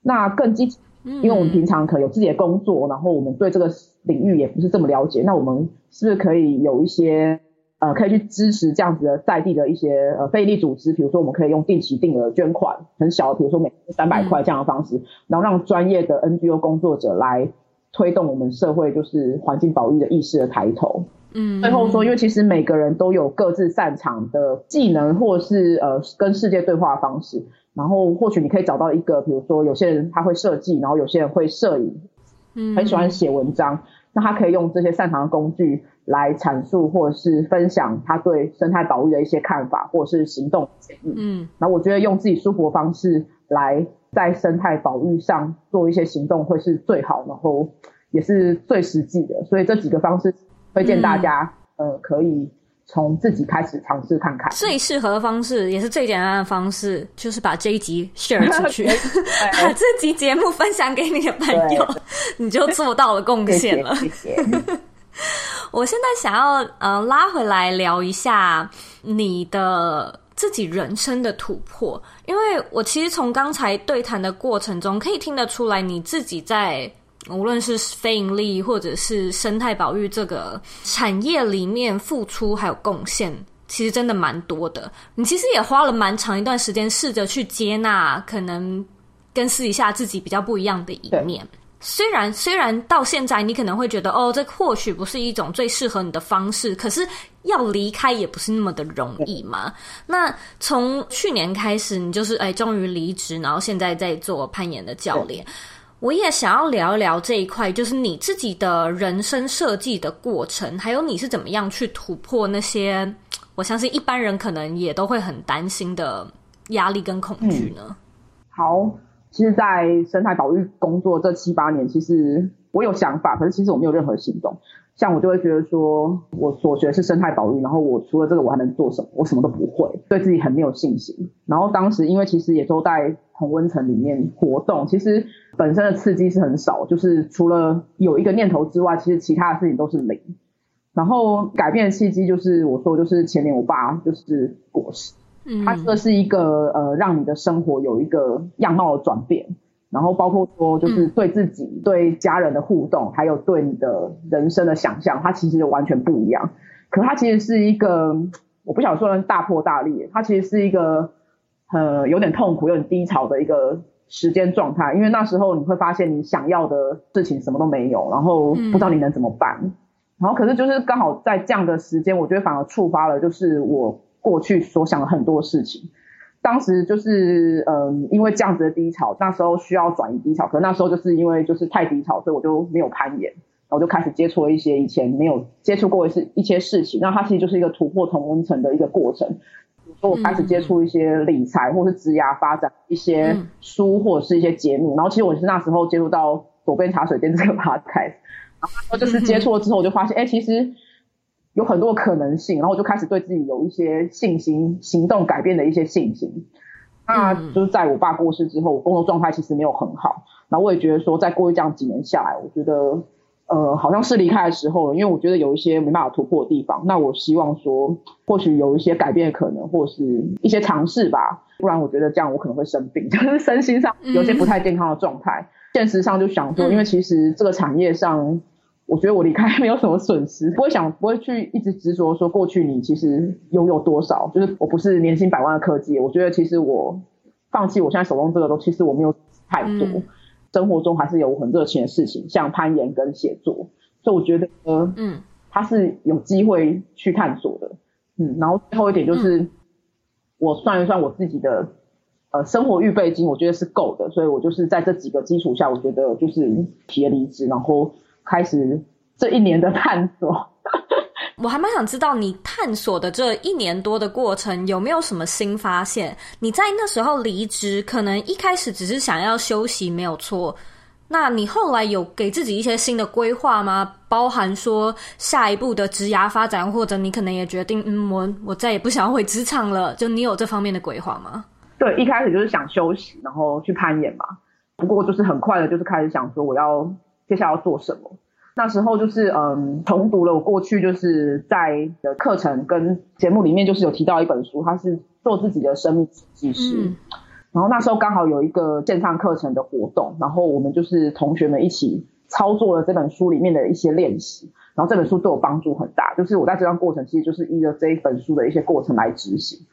那更积极，因为我们平常可能有自己的工作，然后我们对这个领域也不是这么了解，那我们是不是可以有一些呃，可以去支持这样子的在地的一些呃非营利组织，比如说我们可以用定期定额捐款，很小的，比如说每三百块这样的方式，然后让专业的 NGO 工作者来推动我们社会就是环境保育的意识的抬头。嗯，最后说，因为其实每个人都有各自擅长的技能，或是呃跟世界对话的方式。然后或许你可以找到一个，比如说有些人他会设计，然后有些人会摄影，嗯，很喜欢写文章，那他可以用这些擅长的工具来阐述或者是分享他对生态保育的一些看法，或者是行动建议。嗯，然后我觉得用自己舒服的方式来在生态保育上做一些行动会是最好，然后也是最实际的。所以这几个方式。推荐大家，嗯、呃，可以从自己开始尝试看看。最适合的方式，也是最简单的方式，就是把这一集 share 出去，把这集节目分享给你的朋友，你就做到了贡献了。谢谢。谢谢我现在想要呃拉回来聊一下你的自己人生的突破，因为我其实从刚才对谈的过程中，可以听得出来你自己在。无论是非盈利或者是生态保育这个产业里面付出还有贡献，其实真的蛮多的。你其实也花了蛮长一段时间，试着去接纳可能跟私底下自己比较不一样的一面。虽然虽然到现在你可能会觉得，哦，这或许不是一种最适合你的方式，可是要离开也不是那么的容易嘛。那从去年开始，你就是哎，终于离职，然后现在在做攀岩的教练。我也想要聊一聊这一块，就是你自己的人生设计的过程，还有你是怎么样去突破那些，我相信一般人可能也都会很担心的压力跟恐惧呢？好，其实，在生态保育工作这七八年，其实我有想法，可是其实我没有任何行动。像我就会觉得说，我所学是生态保育，然后我除了这个我还能做什么？我什么都不会，对自己很没有信心。然后当时因为其实也都在同温层里面活动，其实本身的刺激是很少，就是除了有一个念头之外，其实其他的事情都是零。然后改变的契机就是我说就是前年我爸就是过世，嗯，他这是一个呃让你的生活有一个样貌的转变。然后包括说，就是对自己、嗯、对家人的互动，还有对你的人生的想象，它其实就完全不一样。可它其实是一个，我不想说大破大立，它其实是一个呃有点痛苦、有点低潮的一个时间状态。因为那时候你会发现你想要的事情什么都没有，然后不知道你能怎么办。嗯、然后可是就是刚好在这样的时间，我觉得反而触发了，就是我过去所想的很多事情。当时就是嗯，因为这样子的低潮，那时候需要转移低潮，可是那时候就是因为就是太低潮，所以我就没有攀岩，然后就开始接触了一些以前没有接触过的是一些事情。那它其实就是一个突破同温层的一个过程。比如说我开始接触一些理财或是职涯发展一些书或者是一些节目，然后其实我是那时候接触到左边茶水间这个 podcast，然后就是接触了之后，我就发现，哎，其实。有很多可能性，然后我就开始对自己有一些信心，行动改变的一些信心。那就是在我爸过世之后，我工作状态其实没有很好。然后我也觉得说，再过去这样几年下来，我觉得呃好像是离开的时候了，因为我觉得有一些没办法突破的地方。那我希望说，或许有一些改变的可能，或是一些尝试吧。不然我觉得这样我可能会生病，就是身心上有些不太健康的状态。现实上就想说，因为其实这个产业上。我觉得我离开 没有什么损失，不会想，不会去一直执着说过去你其实拥有多少，就是我不是年薪百万的科技。我觉得其实我放弃我现在手中这个都，其实我没有太多，嗯、生活中还是有很热情的事情，像攀岩跟写作，所以我觉得呃，嗯，它是有机会去探索的，嗯，然后最后一点就是、嗯、我算一算我自己的呃生活预备金，我觉得是够的，所以我就是在这几个基础下，我觉得就是提了离职，然后。开始这一年的探索，我还蛮想知道你探索的这一年多的过程有没有什么新发现？你在那时候离职，可能一开始只是想要休息，没有错。那你后来有给自己一些新的规划吗？包含说下一步的职涯发展，或者你可能也决定，嗯，我我再也不想要回职场了。就你有这方面的规划吗？对，一开始就是想休息，然后去攀岩嘛。不过就是很快的，就是开始想说我要。接下来要做什么？那时候就是嗯，重读了我过去就是在的课程跟节目里面，就是有提到一本书，它是做自己的生命技师。嗯、然后那时候刚好有一个线上课程的活动，然后我们就是同学们一起操作了这本书里面的一些练习，然后这本书对我帮助很大。就是我在这段过程其实就是依着这一本书的一些过程来执行。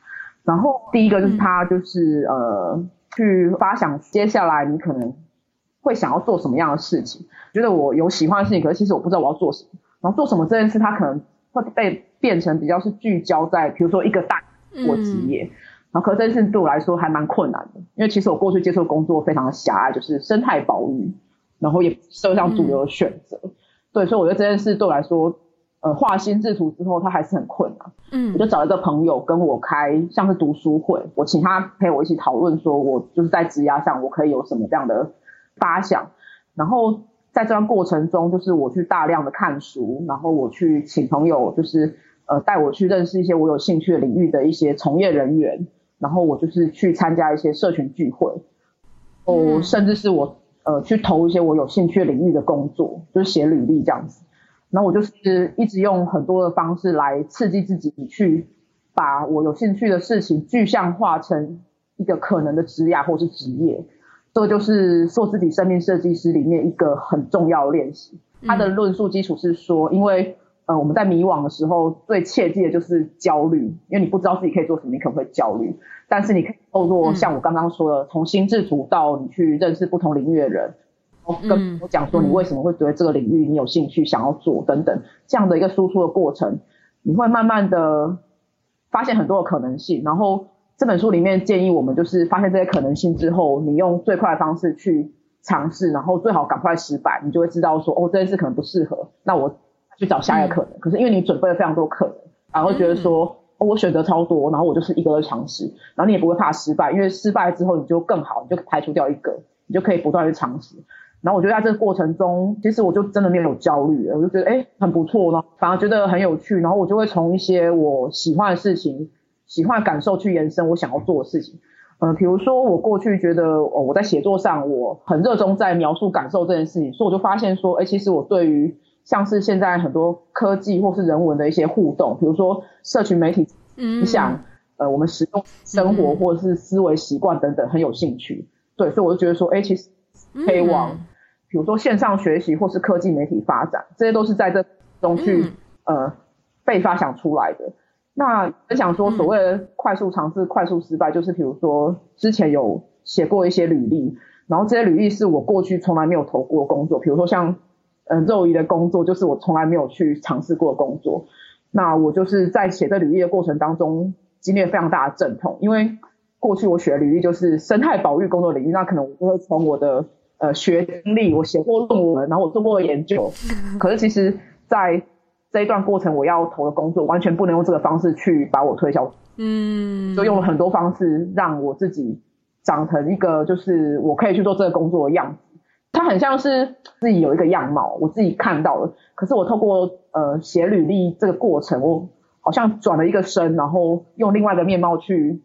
然后第一个就是他就是、嗯、呃去发想接下来你可能会想要做什么样的事情，觉得我有喜欢的事情，可是其实我不知道我要做什么。然后做什么这件事，它可能会被变成比较是聚焦在，比如说一个大或职业。嗯、然后，可是这件事对我来说还蛮困难的，因为其实我过去接受工作非常的狭隘，就是生态保育，然后也社会上主流的选择。嗯、对，所以我觉得这件事对我来说，呃，画心智图之后，它还是很困难。嗯，我就找一个朋友跟我开像是读书会，我请他陪我一起讨论，说我就是在职涯上我可以有什么这样的发想，然后。在这段过程中，就是我去大量的看书，然后我去请朋友，就是呃带我去认识一些我有兴趣的领域的一些从业人员，然后我就是去参加一些社群聚会，哦，甚至是我呃去投一些我有兴趣领域的工作，就是写履历这样子。然后我就是一直用很多的方式来刺激自己，去把我有兴趣的事情具象化成一个可能的职业或是职业。这个就是做自己生命设计师里面一个很重要的练习。他的论述基础是说，因为呃我们在迷惘的时候，最切记的就是焦虑，因为你不知道自己可以做什么，你可能会焦虑。但是你可以透过像我刚刚说的，从心智图到你去认识不同领域的人，然后跟我讲说你为什么会对这个领域你有兴趣，想要做等等这样的一个输出的过程，你会慢慢的发现很多的可能性，然后。这本书里面建议我们，就是发现这些可能性之后，你用最快的方式去尝试，然后最好赶快失败，你就会知道说，哦，这件事可能不适合，那我去找下一个可能。嗯、可是因为你准备了非常多可能，然后觉得说，哦，我选择超多，然后我就是一个个尝试，然后你也不会怕失败，因为失败之后你就更好，你就排除掉一个，你就可以不断去尝试。然后我觉得在这个过程中，其实我就真的没有焦虑了，我就觉得哎很不错呢，反而觉得很有趣，然后我就会从一些我喜欢的事情。喜欢感受去延伸我想要做的事情，嗯、呃，比如说我过去觉得哦，我在写作上我很热衷在描述感受这件事情，所以我就发现说，哎，其实我对于像是现在很多科技或是人文的一些互动，比如说社群媒体影响、嗯、呃我们使用生活或者是思维习惯等等很有兴趣，对，所以我就觉得说，哎，其实可以往、嗯、比如说线上学习或是科技媒体发展，这些都是在这中去、嗯、呃被发想出来的。那我想说，所谓的快速尝试、快速失败，就是比如说之前有写过一些履历，然后这些履历是我过去从来没有投过工作，比如说像嗯肉姨的工作，就是我从来没有去尝试过的工作。那我就是在写这履历的过程当中，经历了非常大的阵痛，因为过去我写的履历就是生态保育工作领域，那可能我就会从我的呃学经历，我写过论文，然后我做过研究，可是其实在这一段过程，我要投的工作完全不能用这个方式去把我推销，嗯，就用了很多方式让我自己长成一个就是我可以去做这个工作的样子。它很像是自己有一个样貌，我自己看到了。可是我透过呃写履历这个过程，我好像转了一个身，然后用另外一个面貌去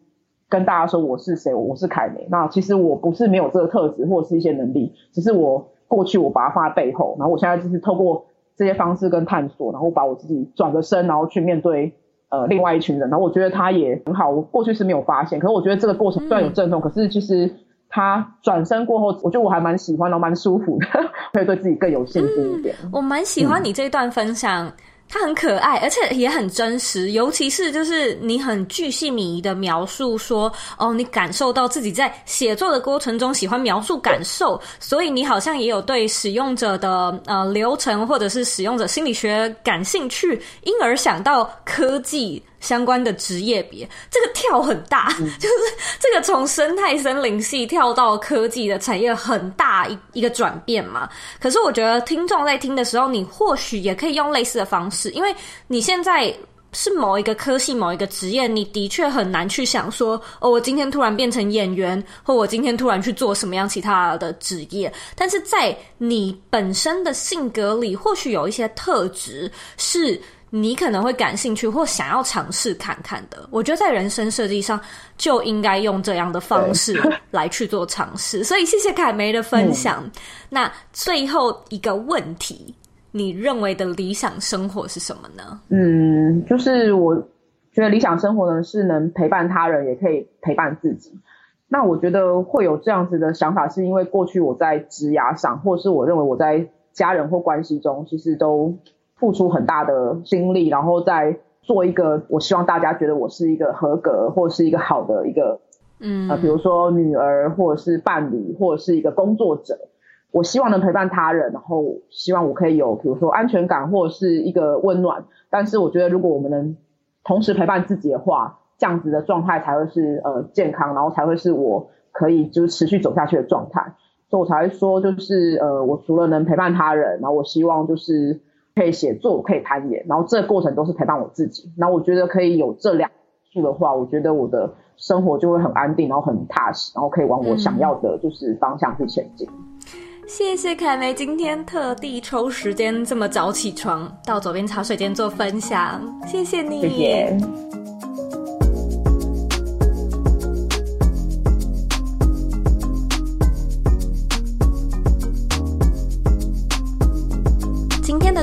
跟大家说我是谁，我是凯梅。那其实我不是没有这个特质或者是一些能力，只是我过去我把它放在背后，然后我现在就是透过。这些方式跟探索，然后把我自己转个身，然后去面对呃另外一群人，然后我觉得他也很好。我过去是没有发现，可是我觉得这个过程虽然有阵痛，嗯、可是其实他转身过后，我觉得我还蛮喜欢，然后蛮舒服的，可以对自己更有信心一点。嗯、我蛮喜欢你这一段分享。嗯它很可爱，而且也很真实，尤其是就是你很巨细靡遗的描述说，哦，你感受到自己在写作的过程中喜欢描述感受，所以你好像也有对使用者的呃流程或者是使用者心理学感兴趣，因而想到科技。相关的职业别，这个跳很大，嗯、就是这个从生态森林系跳到科技的产业很大一一个转变嘛。可是我觉得听众在听的时候，你或许也可以用类似的方式，因为你现在是某一个科系、某一个职业，你的确很难去想说，哦，我今天突然变成演员，或我今天突然去做什么样其他的职业。但是在你本身的性格里，或许有一些特质是。你可能会感兴趣或想要尝试看看的，我觉得在人生设计上就应该用这样的方式 来去做尝试。所以谢谢凯梅的分享。嗯、那最后一个问题，你认为的理想生活是什么呢？嗯，就是我觉得理想生活呢是能陪伴他人，也可以陪伴自己。那我觉得会有这样子的想法，是因为过去我在职涯上，或是我认为我在家人或关系中，其实都付出很大的心力，然后再做一个我希望大家觉得我是一个合格或是一个好的一个，嗯，呃，比如说女儿或者是伴侣或者是一个工作者，我希望能陪伴他人，然后希望我可以有比如说安全感或者是一个温暖。但是我觉得如果我们能同时陪伴自己的话，这样子的状态才会是呃健康，然后才会是我可以就是持续走下去的状态，所以我才会说就是呃我除了能陪伴他人，然后我希望就是可以写作，可以攀岩，然后这个过程都是陪伴我自己。然后我觉得可以有这两处的话，我觉得我的生活就会很安定，然后很踏实，然后可以往我想要的就是方向去前进。嗯。谢谢凯梅今天特地抽时间这么早起床到左边茶水间做分享，谢谢你。谢谢。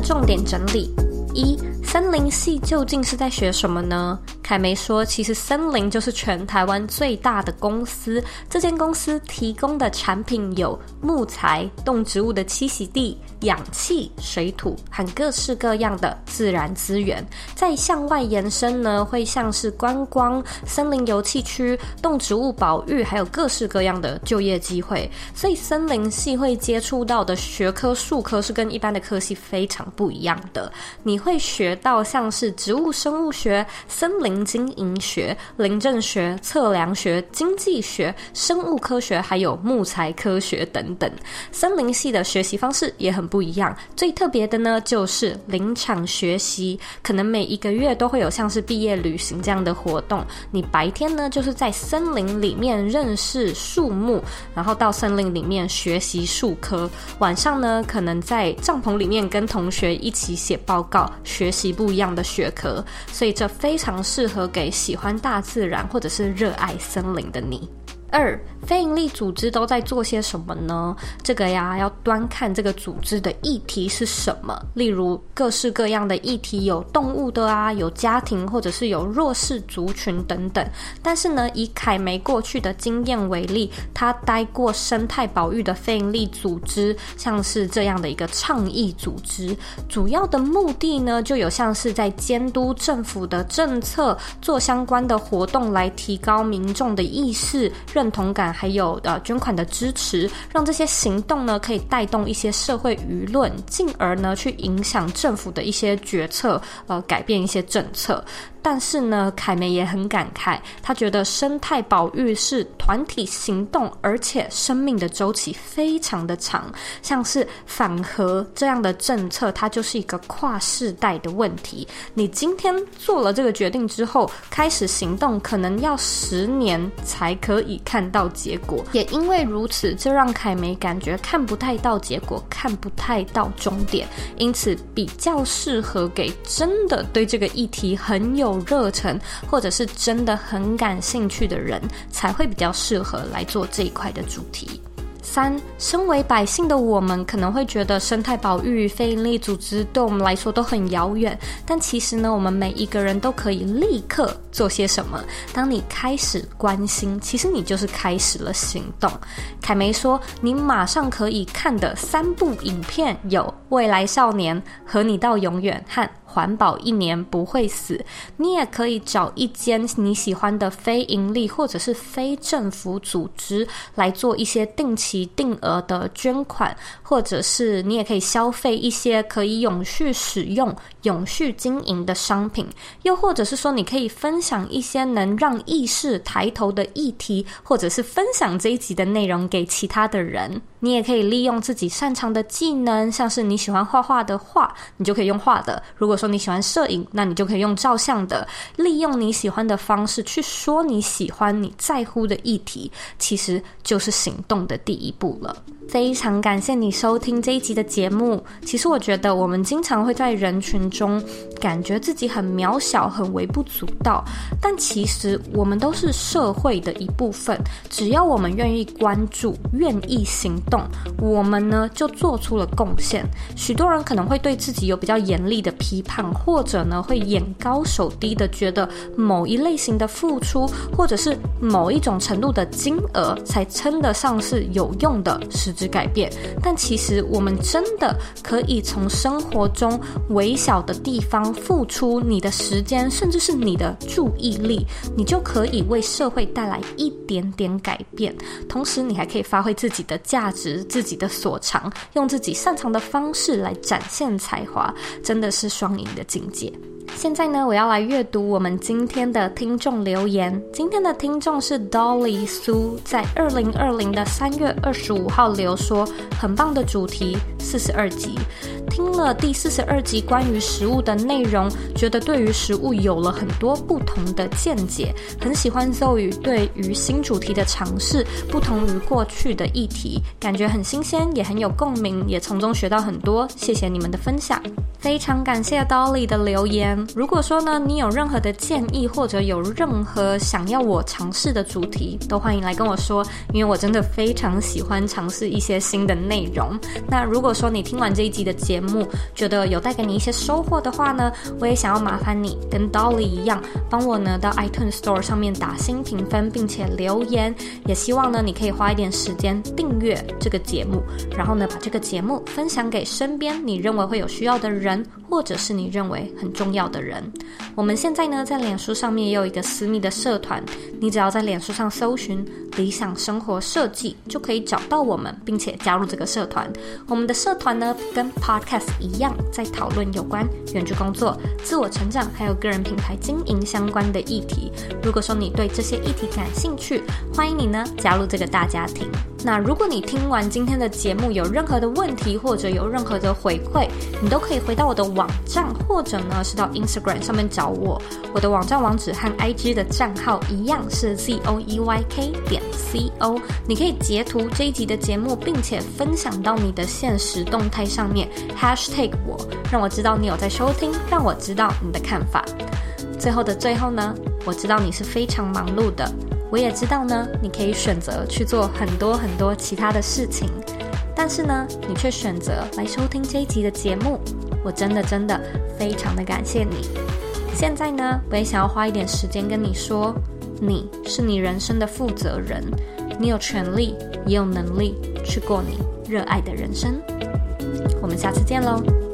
重点整理一。森林系究竟是在学什么呢？凯梅说，其实森林就是全台湾最大的公司。这间公司提供的产品有木材、动植物的栖息地、氧气、水土和各式各样的自然资源。再向外延伸呢，会像是观光、森林游憩区、动植物保育，还有各式各样的就业机会。所以森林系会接触到的学科数科是跟一般的科系非常不一样的。你会学到像是植物生物学、森林经营学、林政学、测量学、经济学、生物科学，还有木材科学等等。森林系的学习方式也很不一样，最特别的呢就是林场学习，可能每一个月都会有像是毕业旅行这样的活动。你白天呢就是在森林里面认识树木，然后到森林里面学习树科，晚上呢可能在帐篷里面跟同学一起写报告，学习。不一样的学科，所以这非常适合给喜欢大自然或者是热爱森林的你。二。非营利组织都在做些什么呢？这个呀，要端看这个组织的议题是什么。例如，各式各样的议题，有动物的啊，有家庭，或者是有弱势族群等等。但是呢，以凯梅过去的经验为例，他待过生态保育的非营利组织，像是这样的一个倡议组织，主要的目的呢，就有像是在监督政府的政策，做相关的活动来提高民众的意识、认同感。还有呃捐款的支持，让这些行动呢可以带动一些社会舆论，进而呢去影响政府的一些决策，呃改变一些政策。但是呢，凯梅也很感慨，他觉得生态保育是团体行动，而且生命的周期非常的长。像是反核这样的政策，它就是一个跨世代的问题。你今天做了这个决定之后，开始行动，可能要十年才可以看到结果。也因为如此，这让凯梅感觉看不太到结果，看不太到终点，因此比较适合给真的对这个议题很有热忱，或者是真的很感兴趣的人，才会比较适合来做这一块的主题。三，身为百姓的我们可能会觉得生态保育、非营利组织对我们来说都很遥远，但其实呢，我们每一个人都可以立刻做些什么。当你开始关心，其实你就是开始了行动。凯梅说，你马上可以看的三部影片有《未来少年》和你到永远和。环保一年不会死，你也可以找一间你喜欢的非盈利或者是非政府组织来做一些定期定额的捐款，或者是你也可以消费一些可以永续使用、永续经营的商品，又或者是说你可以分享一些能让意识抬头的议题，或者是分享这一集的内容给其他的人。你也可以利用自己擅长的技能，像是你喜欢画画的画，你就可以用画的；如果说你喜欢摄影，那你就可以用照相的。利用你喜欢的方式去说你喜欢、你在乎的议题，其实就是行动的第一步了。非常感谢你收听这一集的节目。其实我觉得我们经常会在人群中感觉自己很渺小、很微不足道，但其实我们都是社会的一部分。只要我们愿意关注、愿意行动，我们呢就做出了贡献。许多人可能会对自己有比较严厉的批判，或者呢会眼高手低的觉得某一类型的付出，或者是某一种程度的金额才称得上是有用的。是之改变，但其实我们真的可以从生活中微小的地方付出你的时间，甚至是你的注意力，你就可以为社会带来一点点改变。同时，你还可以发挥自己的价值、自己的所长，用自己擅长的方式来展现才华，真的是双赢的境界。现在呢，我要来阅读我们今天的听众留言。今天的听众是 Dolly 苏，在二零二零的三月二十五号留说，很棒的主题，四十二集。听了第四十二集关于食物的内容，觉得对于食物有了很多不同的见解。很喜欢 Zoe 对于新主题的尝试，不同于过去的议题，感觉很新鲜，也很有共鸣，也从中学到很多。谢谢你们的分享，非常感谢 Dolly 的留言。如果说呢，你有任何的建议，或者有任何想要我尝试的主题，都欢迎来跟我说，因为我真的非常喜欢尝试一些新的内容。那如果说你听完这一集的节目，觉得有带给你一些收获的话呢，我也想要麻烦你跟 Dolly 一样，帮我呢到 iTunes Store 上面打星评分，并且留言。也希望呢你可以花一点时间订阅这个节目，然后呢把这个节目分享给身边你认为会有需要的人，或者是你认为很重要的人。我们现在呢，在脸书上面也有一个私密的社团，你只要在脸书上搜寻“理想生活设计”，就可以找到我们，并且加入这个社团。我们的社团呢，跟 Podcast 一样，在讨论有关远距工作、自我成长，还有个人品牌经营相关的议题。如果说你对这些议题感兴趣，欢迎你呢加入这个大家庭。那如果你听完今天的节目有任何的问题，或者有任何的回馈，你都可以回到我的网站，或者呢是到 Instagram 上面找我。我的网站网址和 IG 的账号一样是 zoeyk 点 co。你可以截图这一集的节目，并且分享到你的现实动态上面，#hashtag 我，让我知道你有在收听，让我知道你的看法。最后的最后呢，我知道你是非常忙碌的。我也知道呢，你可以选择去做很多很多其他的事情，但是呢，你却选择来收听这一集的节目，我真的真的非常的感谢你。现在呢，我也想要花一点时间跟你说，你是你人生的负责人，你有权利也有能力去过你热爱的人生。我们下次见喽。